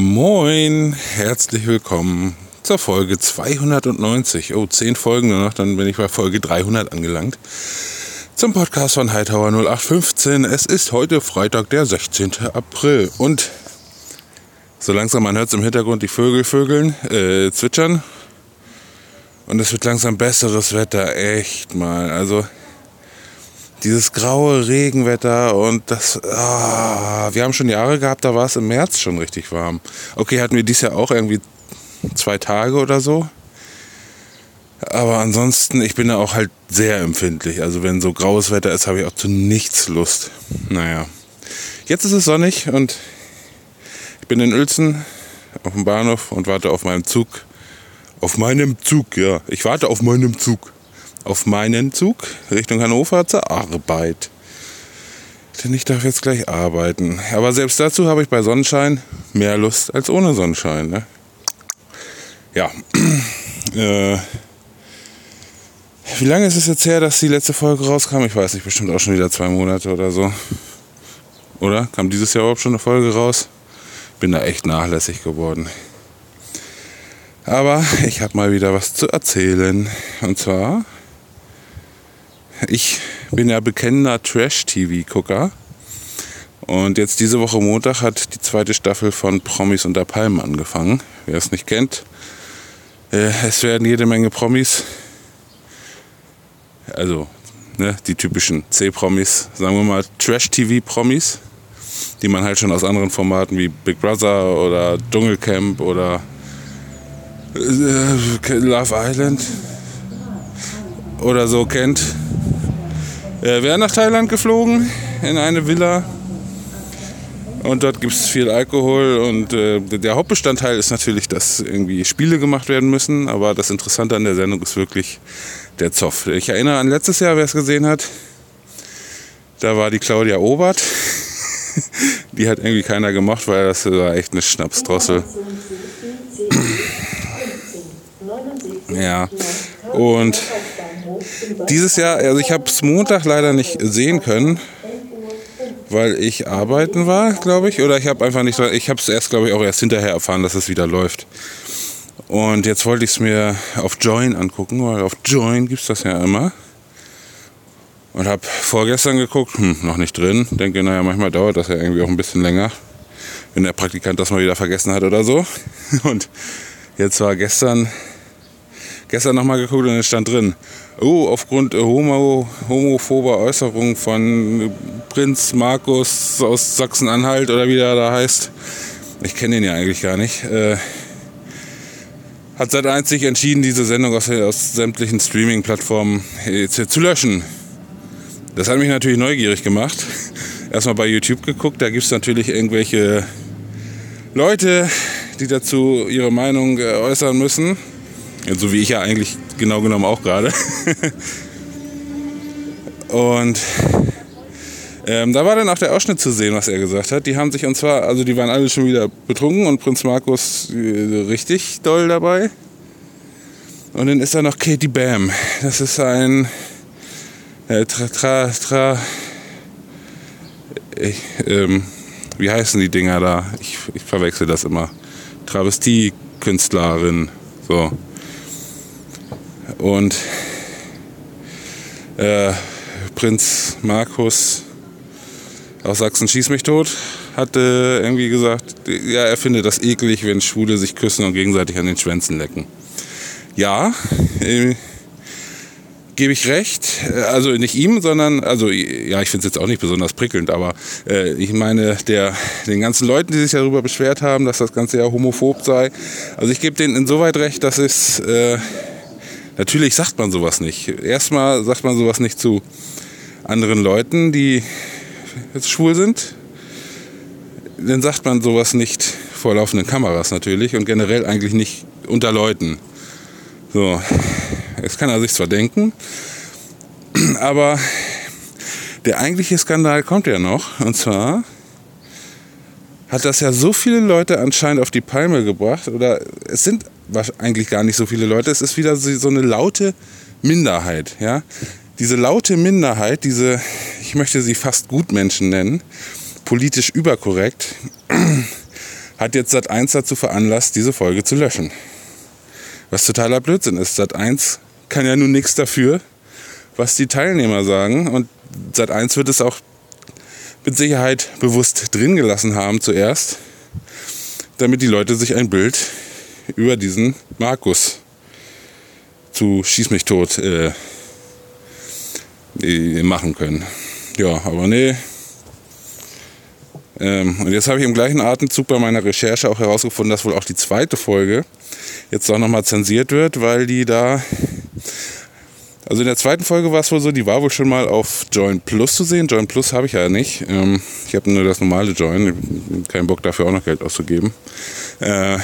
Moin, herzlich willkommen zur Folge 290. Oh, 10 Folgen noch, dann bin ich bei Folge 300 angelangt. Zum Podcast von Hightower 0815. Es ist heute Freitag, der 16. April. Und so langsam, man hört es im Hintergrund, die Vögel vögeln, äh, zwitschern. Und es wird langsam besseres Wetter, echt mal. Also dieses graue Regenwetter und das, ah, wir haben schon Jahre gehabt, da war es im März schon richtig warm. Okay, hatten wir dies Jahr auch irgendwie zwei Tage oder so. Aber ansonsten, ich bin da auch halt sehr empfindlich. Also wenn so graues Wetter ist, habe ich auch zu nichts Lust. Naja. Jetzt ist es sonnig und ich bin in Uelzen auf dem Bahnhof und warte auf meinen Zug. Auf meinem Zug, ja. Ich warte auf meinem Zug auf meinen Zug Richtung Hannover zur Arbeit. Denn ich darf jetzt gleich arbeiten. Aber selbst dazu habe ich bei Sonnenschein mehr Lust als ohne Sonnenschein. Ne? Ja. äh, wie lange ist es jetzt her, dass die letzte Folge rauskam? Ich weiß nicht, bestimmt auch schon wieder zwei Monate oder so. Oder? Kam dieses Jahr überhaupt schon eine Folge raus? Bin da echt nachlässig geworden. Aber ich habe mal wieder was zu erzählen. Und zwar ich bin ja bekennender Trash-TV-Gucker. Und jetzt diese Woche Montag hat die zweite Staffel von Promis unter Palmen angefangen. Wer es nicht kennt, äh, es werden jede Menge Promis, also ne, die typischen C-Promis, sagen wir mal Trash-TV-Promis, die man halt schon aus anderen Formaten wie Big Brother oder Dschungelcamp oder äh, Love Island oder so kennt äh, wäre nach Thailand geflogen in eine Villa. Und dort gibt es viel Alkohol und äh, der Hauptbestandteil ist natürlich, dass irgendwie Spiele gemacht werden müssen. Aber das Interessante an der Sendung ist wirklich der Zoff. Ich erinnere an letztes Jahr, wer es gesehen hat. Da war die Claudia Obert. die hat irgendwie keiner gemacht, weil das war echt eine Schnapsdrossel. ja. Und dieses Jahr, also ich habe es Montag leider nicht sehen können, weil ich arbeiten war, glaube ich. Oder ich habe einfach nicht, ich habe es erst, glaube ich, auch erst hinterher erfahren, dass es wieder läuft. Und jetzt wollte ich es mir auf Join angucken, weil auf Join gibt es das ja immer. Und habe vorgestern geguckt, hm, noch nicht drin. Denke, naja, manchmal dauert das ja irgendwie auch ein bisschen länger, wenn der Praktikant das mal wieder vergessen hat oder so. Und jetzt war gestern, gestern nochmal geguckt und es stand drin oh, aufgrund homo, homophober Äußerungen von Prinz Markus aus Sachsen-Anhalt oder wie der da heißt, ich kenne ihn ja eigentlich gar nicht, äh, hat seit einzig entschieden, diese Sendung aus, aus sämtlichen Streaming-Plattformen äh, zu löschen. Das hat mich natürlich neugierig gemacht. Erstmal bei YouTube geguckt, da gibt es natürlich irgendwelche Leute, die dazu ihre Meinung äh, äußern müssen. So wie ich ja eigentlich genau genommen auch gerade. Und ähm, da war dann auch der Ausschnitt zu sehen, was er gesagt hat. Die haben sich und zwar, also die waren alle schon wieder betrunken und Prinz Markus äh, richtig doll dabei. Und dann ist da noch Katie Bam. Das ist ein äh, tra, tra, tra ich, ähm, wie heißen die Dinger da? Ich, ich verwechsel das immer. Travestie-Künstlerin. So. Und äh, Prinz Markus aus Sachsen schieß mich tot hatte irgendwie gesagt, ja, er findet das eklig, wenn Schwule sich küssen und gegenseitig an den Schwänzen lecken. Ja, äh, gebe ich recht. Also nicht ihm, sondern, also ja, ich finde es jetzt auch nicht besonders prickelnd, aber äh, ich meine, der, den ganzen Leuten, die sich darüber beschwert haben, dass das Ganze ja homophob sei, also ich gebe denen insoweit recht, dass es äh, Natürlich sagt man sowas nicht. Erstmal sagt man sowas nicht zu anderen Leuten, die jetzt schwul sind. Dann sagt man sowas nicht vor laufenden Kameras natürlich und generell eigentlich nicht unter Leuten. So, jetzt kann er sich zwar denken, aber der eigentliche Skandal kommt ja noch. Und zwar hat das ja so viele Leute anscheinend auf die Palme gebracht. Oder es sind eigentlich gar nicht so viele Leute. Es ist wieder so eine laute Minderheit. Ja? Diese laute Minderheit, diese, ich möchte sie fast Gutmenschen nennen, politisch überkorrekt, hat jetzt Sat 1 dazu veranlasst, diese Folge zu löschen. Was totaler Blödsinn ist. Sat 1 kann ja nun nichts dafür, was die Teilnehmer sagen. Und Sat 1 wird es auch mit Sicherheit bewusst drin gelassen haben zuerst, damit die Leute sich ein Bild über diesen Markus zu Schieß mich tot äh, machen können. Ja, aber nee. Ähm, und jetzt habe ich im gleichen Atemzug bei meiner Recherche auch herausgefunden, dass wohl auch die zweite Folge jetzt auch nochmal zensiert wird, weil die da. Also in der zweiten Folge war es wohl so, die war wohl schon mal auf Join Plus zu sehen. Join Plus habe ich ja nicht. Ähm, ich habe nur das normale Join. Keinen Bock dafür auch noch Geld auszugeben. Äh,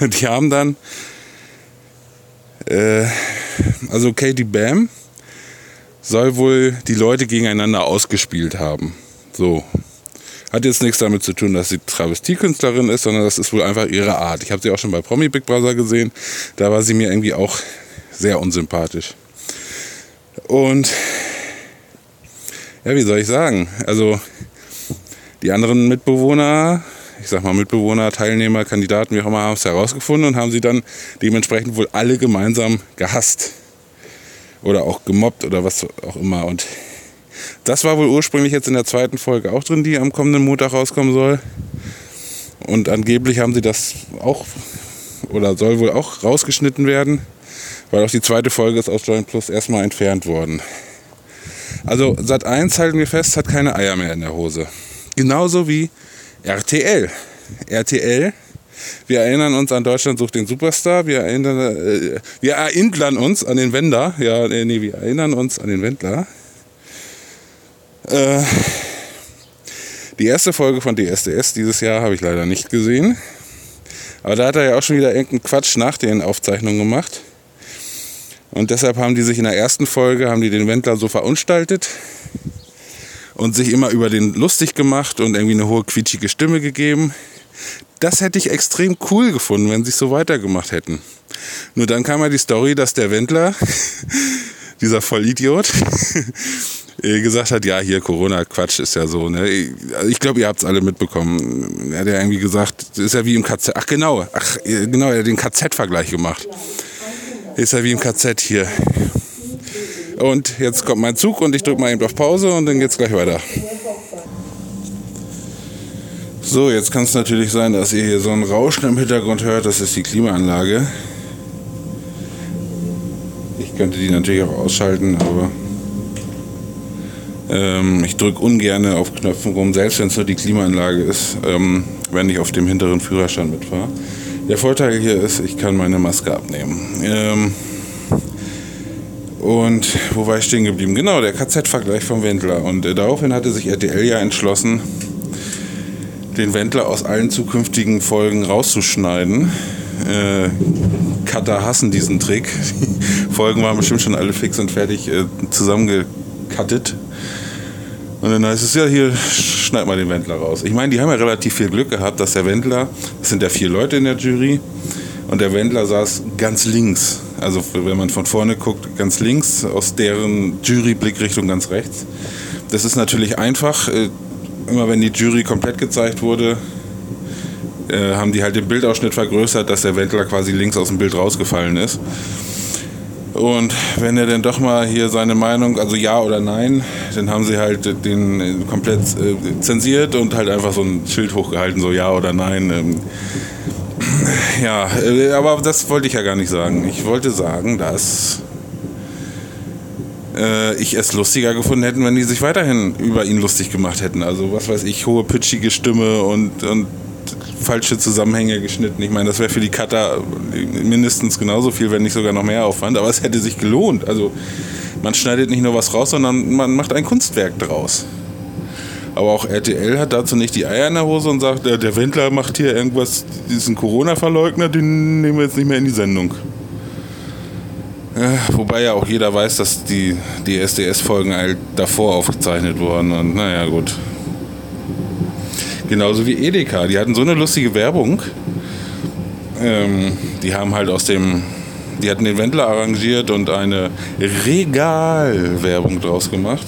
die haben dann. Äh, also Katie Bam soll wohl die Leute gegeneinander ausgespielt haben. So. Hat jetzt nichts damit zu tun, dass sie Travestiekünstlerin ist, sondern das ist wohl einfach ihre Art. Ich habe sie auch schon bei Promi Big Brother gesehen. Da war sie mir irgendwie auch sehr unsympathisch. Und ja, wie soll ich sagen? Also die anderen Mitbewohner, ich sag mal Mitbewohner, Teilnehmer, Kandidaten, wie auch immer, haben es herausgefunden und haben sie dann dementsprechend wohl alle gemeinsam gehasst oder auch gemobbt oder was auch immer. Und das war wohl ursprünglich jetzt in der zweiten Folge auch drin, die am kommenden Montag rauskommen soll. Und angeblich haben sie das auch oder soll wohl auch rausgeschnitten werden, weil auch die zweite Folge ist aus Join Plus erstmal entfernt worden. Also Sat 1 halten wir fest, hat keine Eier mehr in der Hose. Genauso wie RTL. RTL wir erinnern uns an Deutschland sucht den Superstar. Wir erinnern, äh, wir erinnern uns an den Wender. Ja, nee, wir erinnern uns an den Wendler. Äh, die erste Folge von DSDS dieses Jahr habe ich leider nicht gesehen. Aber da hat er ja auch schon wieder irgendeinen Quatsch nach den Aufzeichnungen gemacht. Und deshalb haben die sich in der ersten Folge, haben die den Wendler so verunstaltet und sich immer über den lustig gemacht und irgendwie eine hohe quietschige Stimme gegeben das hätte ich extrem cool gefunden, wenn sie es so weitergemacht hätten. Nur dann kam ja die Story, dass der Wendler, dieser Vollidiot, äh, gesagt hat, ja, hier Corona-Quatsch ist ja so. Ne? Ich glaube, ihr habt es alle mitbekommen. Er hat ja irgendwie gesagt, das ist ja wie im KZ. Ach genau, ach äh, genau, er hat den KZ-Vergleich gemacht. Ist ja wie im KZ hier. Und jetzt kommt mein Zug und ich drücke mal eben auf Pause und dann geht's gleich weiter. So, jetzt kann es natürlich sein, dass ihr hier so ein Rauschen im Hintergrund hört. Das ist die Klimaanlage. Ich könnte die natürlich auch ausschalten, aber ähm, ich drücke ungern auf Knöpfen rum, selbst wenn es nur die Klimaanlage ist, ähm, wenn ich auf dem hinteren Führerstand mitfahre. Der Vorteil hier ist, ich kann meine Maske abnehmen. Ähm, und wo war ich stehen geblieben? Genau, der KZ-Vergleich vom Wendler. Und äh, daraufhin hatte sich RTL ja entschlossen, den Wendler aus allen zukünftigen Folgen rauszuschneiden. Äh, Cutter hassen diesen Trick. Die Folgen waren bestimmt schon alle fix und fertig äh, zusammengekattet. Und dann heißt es ja, hier schneid mal den Wendler raus. Ich meine, die haben ja relativ viel Glück gehabt, dass der Wendler, das sind ja vier Leute in der Jury, und der Wendler saß ganz links. Also wenn man von vorne guckt, ganz links, aus deren Jury-Blickrichtung ganz rechts. Das ist natürlich einfach. Äh, immer wenn die Jury komplett gezeigt wurde, äh, haben die halt den Bildausschnitt vergrößert, dass der Wendler quasi links aus dem Bild rausgefallen ist. Und wenn er dann doch mal hier seine Meinung, also ja oder nein, dann haben sie halt den komplett äh, zensiert und halt einfach so ein Schild hochgehalten, so ja oder nein. Ja, äh, aber das wollte ich ja gar nicht sagen. Ich wollte sagen, dass äh, ich es lustiger gefunden hätte, wenn die sich weiterhin über ihn lustig gemacht hätten. Also was weiß ich, hohe pitchige Stimme und, und falsche Zusammenhänge geschnitten. Ich meine, das wäre für die Cutter mindestens genauso viel, wenn nicht sogar noch mehr Aufwand, aber es hätte sich gelohnt. Also man schneidet nicht nur was raus, sondern man macht ein Kunstwerk draus. Aber auch RTL hat dazu nicht die Eier in der Hose und sagt, der, der Wendler macht hier irgendwas, diesen Corona-Verleugner, den nehmen wir jetzt nicht mehr in die Sendung. Ja, wobei ja auch jeder weiß, dass die, die SDS-Folgen halt davor aufgezeichnet wurden. Und naja, gut. Genauso wie Edeka. Die hatten so eine lustige Werbung. Ähm, die haben halt aus dem. Die hatten den Wendler arrangiert und eine Regalwerbung draus gemacht.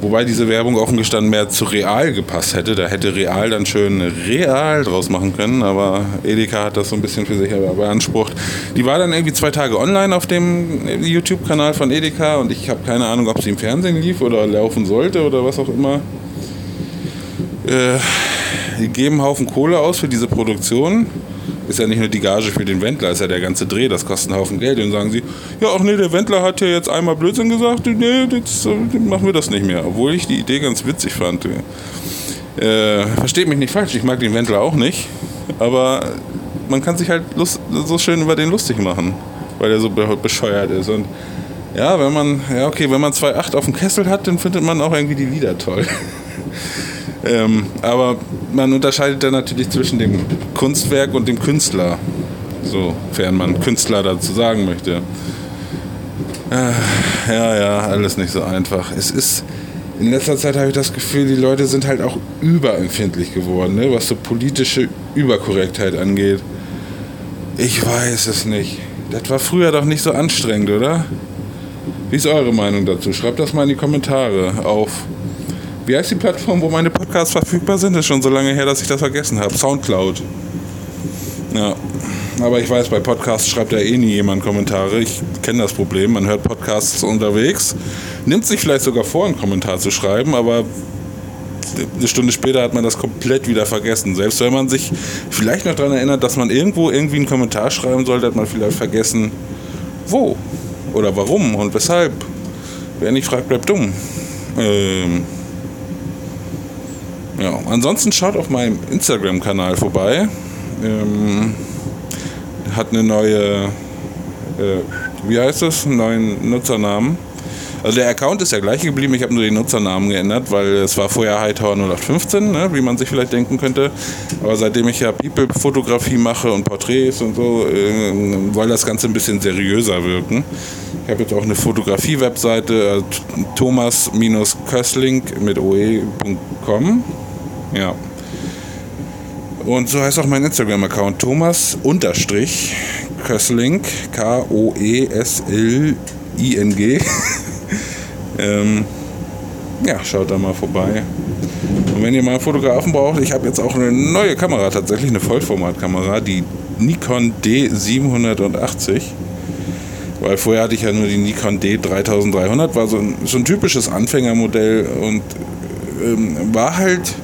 Wobei diese Werbung offen gestanden mehr zu Real gepasst hätte. Da hätte Real dann schön Real draus machen können, aber Edeka hat das so ein bisschen für sich beansprucht. Die war dann irgendwie zwei Tage online auf dem YouTube-Kanal von Edeka und ich habe keine Ahnung, ob sie im Fernsehen lief oder laufen sollte oder was auch immer. Äh, die geben einen Haufen Kohle aus für diese Produktion ist ja nicht nur die Gage für den Wendler, ist ja der ganze Dreh, das kostet einen Haufen Geld. Und sagen sie, ja, ach nee, der Wendler hat ja jetzt einmal Blödsinn gesagt, nee, jetzt machen wir das nicht mehr. Obwohl ich die Idee ganz witzig fand. Äh, versteht mich nicht falsch, ich mag den Wendler auch nicht, aber man kann sich halt lust, so schön über den lustig machen, weil er so bescheuert ist. Und ja, wenn man, ja okay, wenn man 2,8 auf dem Kessel hat, dann findet man auch irgendwie die Lieder toll. Ähm, aber man unterscheidet dann natürlich zwischen dem Kunstwerk und dem Künstler, sofern man Künstler dazu sagen möchte. Äh, ja, ja, alles nicht so einfach. Es ist, in letzter Zeit habe ich das Gefühl, die Leute sind halt auch überempfindlich geworden, ne, was so politische Überkorrektheit angeht. Ich weiß es nicht. Das war früher doch nicht so anstrengend, oder? Wie ist eure Meinung dazu? Schreibt das mal in die Kommentare auf wie heißt die Plattform, wo meine Podcasts verfügbar sind? Das ist schon so lange her, dass ich das vergessen habe. Soundcloud. Ja. Aber ich weiß, bei Podcasts schreibt ja eh nie jemand Kommentare. Ich kenne das Problem. Man hört Podcasts unterwegs, nimmt sich vielleicht sogar vor, einen Kommentar zu schreiben, aber eine Stunde später hat man das komplett wieder vergessen. Selbst wenn man sich vielleicht noch daran erinnert, dass man irgendwo irgendwie einen Kommentar schreiben sollte, hat man vielleicht vergessen, wo oder warum und weshalb. Wer nicht fragt, bleibt dumm. Ähm, ja, ansonsten schaut auf meinem Instagram-Kanal vorbei. Ähm, hat eine neue, äh, wie heißt das, einen neuen Nutzernamen. Also der Account ist ja gleich geblieben, ich habe nur den Nutzernamen geändert, weil es war vorher Hightower 0815, ne, wie man sich vielleicht denken könnte. Aber seitdem ich ja People-Fotografie mache und Porträts und so, äh, soll das Ganze ein bisschen seriöser wirken. Ich habe jetzt auch eine Fotografie-Webseite, äh, thomas-kössling mit oe.com. Ja. Und so heißt auch mein Instagram-Account Thomas unterstrich Kössling K-O-E-S-L-I-N-G. ähm, ja, schaut da mal vorbei. Und wenn ihr mal einen Fotografen braucht, ich habe jetzt auch eine neue Kamera, tatsächlich eine Vollformatkamera, die Nikon D780. Weil vorher hatte ich ja nur die Nikon D3300, war so ein, so ein typisches Anfängermodell und ähm, war halt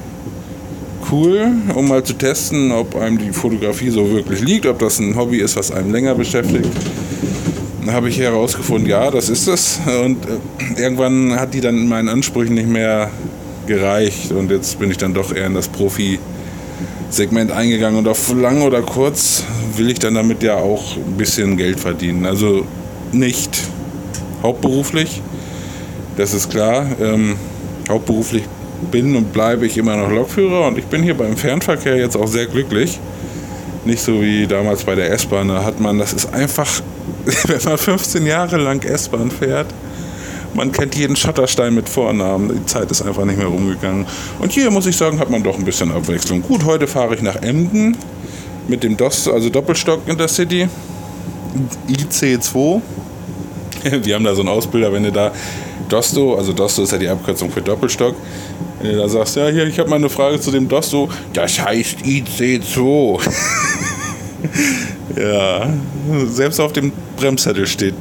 cool, um mal zu testen, ob einem die Fotografie so wirklich liegt, ob das ein Hobby ist, was einem länger beschäftigt. Dann habe ich herausgefunden, ja, das ist es. Und äh, irgendwann hat die dann in meinen Ansprüchen nicht mehr gereicht. Und jetzt bin ich dann doch eher in das Profi-Segment eingegangen. Und auf lang oder kurz will ich dann damit ja auch ein bisschen Geld verdienen. Also nicht hauptberuflich, das ist klar. Ähm, hauptberuflich bin und bleibe ich immer noch Lokführer und ich bin hier beim Fernverkehr jetzt auch sehr glücklich. Nicht so wie damals bei der S-Bahn, da hat man, das ist einfach, wenn man 15 Jahre lang S-Bahn fährt, man kennt jeden Schotterstein mit Vornamen. Die Zeit ist einfach nicht mehr rumgegangen. Und hier muss ich sagen, hat man doch ein bisschen Abwechslung. Gut, heute fahre ich nach Emden mit dem DOS, also Doppelstock Intercity, IC2. Die haben da so einen Ausbilder, wenn du da Dosto, also Dosto ist ja die Abkürzung für Doppelstock, wenn du da sagst, ja, hier, ich habe mal eine Frage zu dem Dosto, das heißt IC2. ja, selbst auf dem Bremszettel steht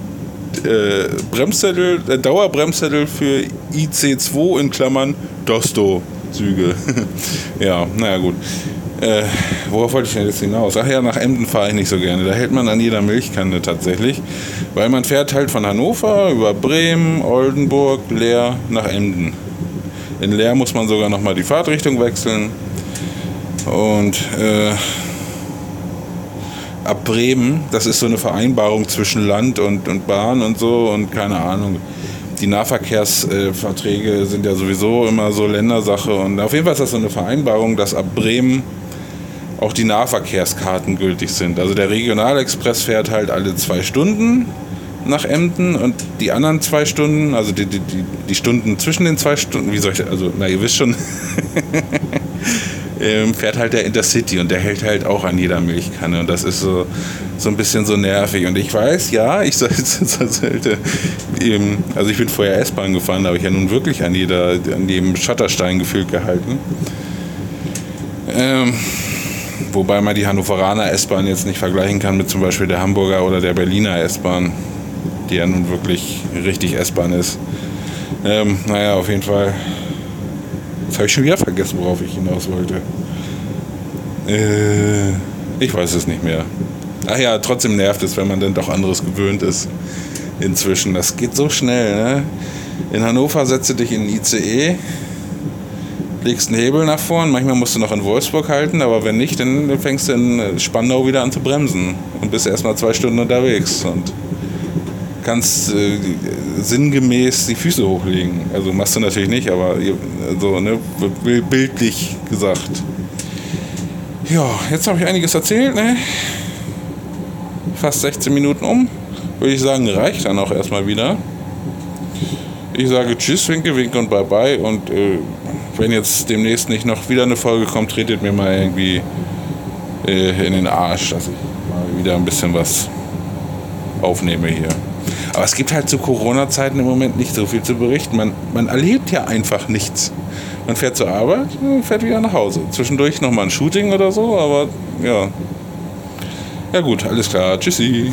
äh, Bremszettel, äh, Dauerbremszettel für IC2 in Klammern Dosto-Züge. ja, naja, gut. Äh, worauf wollte ich denn jetzt hinaus? Ach ja, nach Emden fahre ich nicht so gerne. Da hält man an jeder Milchkanne tatsächlich. Weil man fährt halt von Hannover über Bremen, Oldenburg, Leer nach Emden. In Leer muss man sogar nochmal die Fahrtrichtung wechseln. Und äh, ab Bremen, das ist so eine Vereinbarung zwischen Land und, und Bahn und so und keine Ahnung. Die Nahverkehrsverträge äh, sind ja sowieso immer so Ländersache und auf jeden Fall ist das so eine Vereinbarung, dass ab Bremen auch die Nahverkehrskarten gültig sind. Also der Regionalexpress fährt halt alle zwei Stunden nach Emden und die anderen zwei Stunden, also die, die, die Stunden zwischen den zwei Stunden, wie soll ich, also na ihr wisst schon, ähm, fährt halt der Intercity und der hält halt auch an jeder Milchkanne und das ist so, so ein bisschen so nervig. Und ich weiß, ja, ich sollte, sollte eben, also ich bin vorher S-Bahn gefahren, da habe ich ja nun wirklich an, jeder, an jedem Schotterstein gefühlt gehalten. Ähm, wobei man die Hannoveraner S-Bahn jetzt nicht vergleichen kann mit zum Beispiel der Hamburger oder der Berliner S-Bahn, die ja nun wirklich richtig S-Bahn ist. Ähm, naja, auf jeden Fall. Jetzt habe ich schon wieder vergessen, worauf ich hinaus wollte. Äh, ich weiß es nicht mehr. Ach ja, trotzdem nervt es, wenn man dann doch anderes gewöhnt ist. Inzwischen. Das geht so schnell, ne? In Hannover setze dich in den ICE, legst einen Hebel nach vorn. Manchmal musst du noch in Wolfsburg halten, aber wenn nicht, dann fängst du in Spandau wieder an zu bremsen und bist erstmal zwei Stunden unterwegs und kannst äh, sinngemäß die Füße hochlegen. Also machst du natürlich nicht, aber so, ne, bildlich gesagt. Ja, jetzt habe ich einiges erzählt, ne? Fast 16 Minuten um. Würde ich sagen, reicht dann auch erstmal wieder. Ich sage Tschüss, Winke, Winke und Bye Bye. Und äh, wenn jetzt demnächst nicht noch wieder eine Folge kommt, tretet mir mal irgendwie äh, in den Arsch, dass ich mal wieder ein bisschen was aufnehme hier. Aber es gibt halt zu Corona-Zeiten im Moment nicht so viel zu berichten. Man, man erlebt ja einfach nichts. Man fährt zur Arbeit, fährt wieder nach Hause. Zwischendurch nochmal ein Shooting oder so, aber ja. Ja gut, alles klar. Tschüssi.